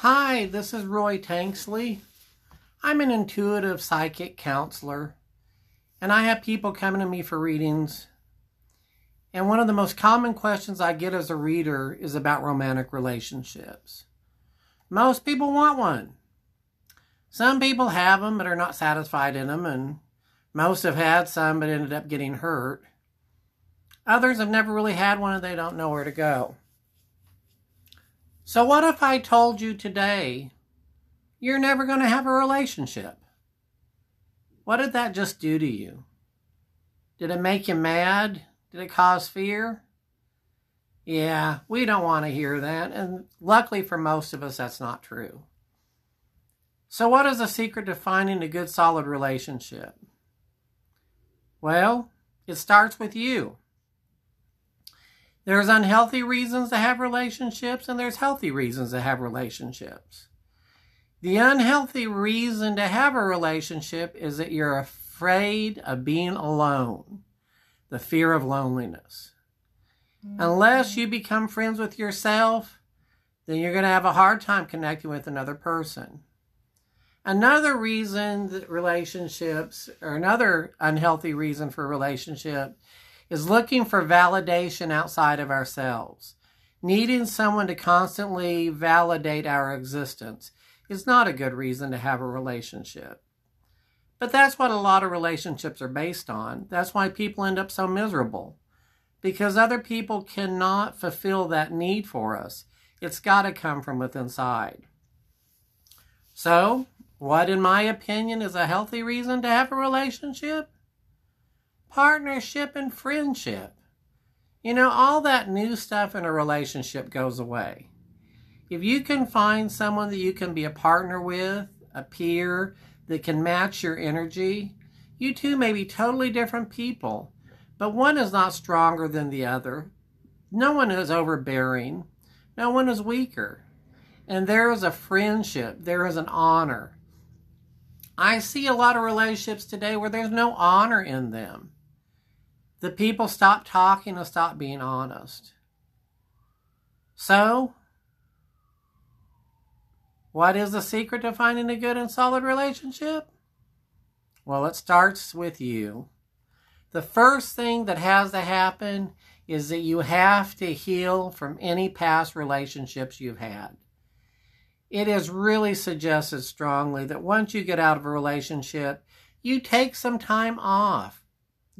Hi, this is Roy Tanksley. I'm an intuitive psychic counselor, and I have people coming to me for readings. And one of the most common questions I get as a reader is about romantic relationships. Most people want one. Some people have them but are not satisfied in them, and most have had some but ended up getting hurt. Others have never really had one and they don't know where to go. So, what if I told you today you're never going to have a relationship? What did that just do to you? Did it make you mad? Did it cause fear? Yeah, we don't want to hear that. And luckily for most of us, that's not true. So, what is the secret to finding a good, solid relationship? Well, it starts with you. There's unhealthy reasons to have relationships, and there's healthy reasons to have relationships. The unhealthy reason to have a relationship is that you're afraid of being alone, the fear of loneliness. Mm-hmm. Unless you become friends with yourself, then you're going to have a hard time connecting with another person. Another reason that relationships, or another unhealthy reason for relationship, is looking for validation outside of ourselves. Needing someone to constantly validate our existence is not a good reason to have a relationship. But that's what a lot of relationships are based on. That's why people end up so miserable. Because other people cannot fulfill that need for us. It's got to come from within inside. So, what, in my opinion, is a healthy reason to have a relationship? Partnership and friendship. You know, all that new stuff in a relationship goes away. If you can find someone that you can be a partner with, a peer that can match your energy, you two may be totally different people, but one is not stronger than the other. No one is overbearing, no one is weaker. And there is a friendship, there is an honor. I see a lot of relationships today where there's no honor in them the people stop talking and stop being honest. So, what is the secret to finding a good and solid relationship? Well, it starts with you. The first thing that has to happen is that you have to heal from any past relationships you've had. It is really suggested strongly that once you get out of a relationship, you take some time off.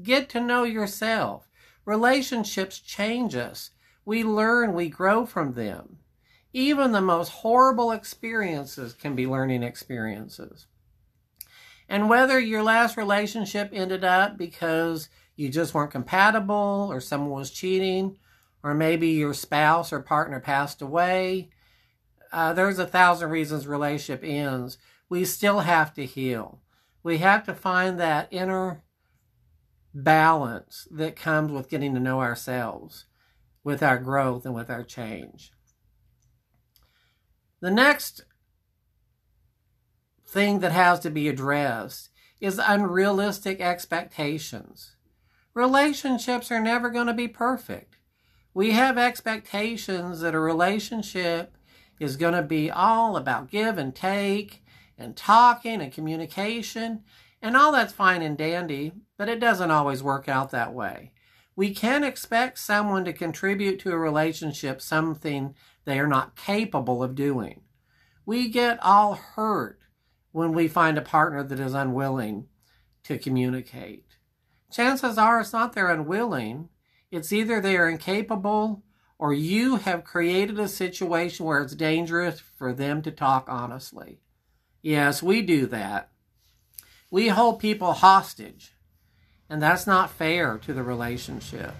Get to know yourself. Relationships change us. We learn, we grow from them. Even the most horrible experiences can be learning experiences. And whether your last relationship ended up because you just weren't compatible or someone was cheating, or maybe your spouse or partner passed away, uh, there's a thousand reasons relationship ends. We still have to heal. We have to find that inner balance that comes with getting to know ourselves, with our growth, and with our change. The next thing that has to be addressed is unrealistic expectations. Relationships are never going to be perfect. We have expectations that a relationship is going to be all about give and take and talking and communication. And all that's fine and dandy, but it doesn't always work out that way. We can expect someone to contribute to a relationship something they are not capable of doing. We get all hurt when we find a partner that is unwilling to communicate. Chances are it's not they're unwilling, it's either they are incapable or you have created a situation where it's dangerous for them to talk honestly. Yes, we do that. We hold people hostage, and that's not fair to the relationship.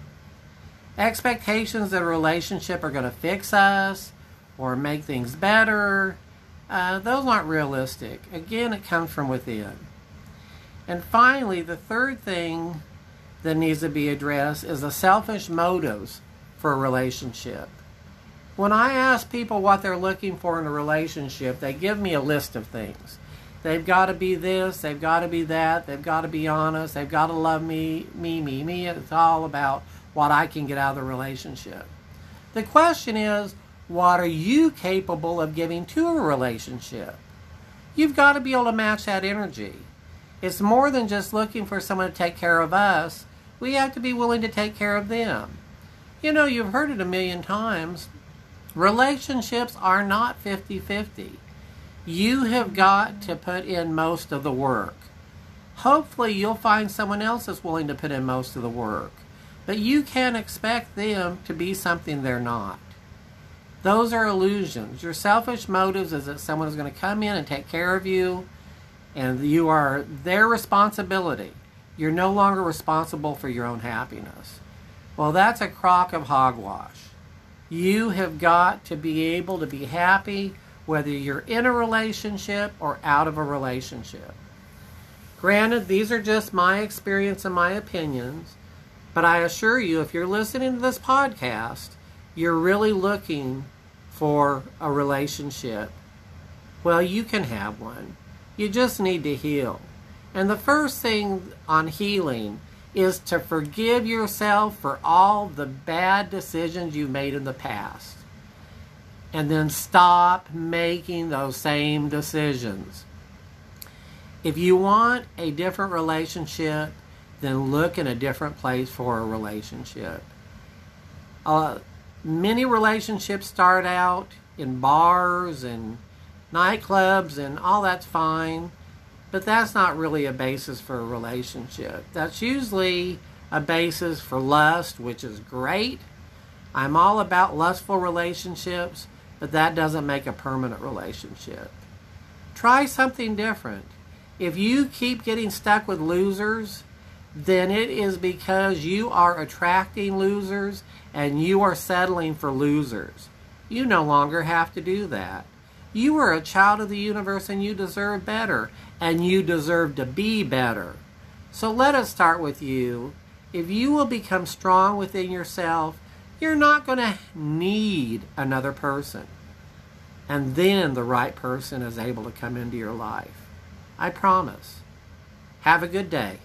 Expectations that a relationship are going to fix us or make things better, uh, those aren't realistic. Again, it comes from within. And finally, the third thing that needs to be addressed is the selfish motives for a relationship. When I ask people what they're looking for in a relationship, they give me a list of things. They've got to be this, they've got to be that, they've got to be honest, they've got to love me, me, me, me. It's all about what I can get out of the relationship. The question is, What are you capable of giving to a relationship? You've got to be able to match that energy. It's more than just looking for someone to take care of us. We have to be willing to take care of them. You know, you've heard it a million times. Relationships are not 50 50. You have got to put in most of the work. Hopefully, you'll find someone else that's willing to put in most of the work. But you can't expect them to be something they're not. Those are illusions. Your selfish motives is that someone is going to come in and take care of you, and you are their responsibility. You're no longer responsible for your own happiness. Well, that's a crock of hogwash. You have got to be able to be happy whether you're in a relationship or out of a relationship. Granted, these are just my experience and my opinions, but I assure you, if you're listening to this podcast, you're really looking for a relationship. Well, you can have one. You just need to heal. And the first thing on healing is to forgive yourself for all the bad decisions you've made in the past and then stop making those same decisions. If you want a different relationship, then look in a different place for a relationship. Uh, many relationships start out in bars and nightclubs, and all that's fine, but that's not really a basis for a relationship. That's usually a basis for lust, which is great. I'm all about lustful relationships, but that doesn't make a permanent relationship. Try something different. If you keep getting stuck with losers, then it is because you are attracting losers and you are settling for losers. You no longer have to do that. You are a child of the universe and you deserve better, and you deserve to be better. So let us start with you. If you will become strong within yourself, you're not going to need another person. And then the right person is able to come into your life. I promise. Have a good day.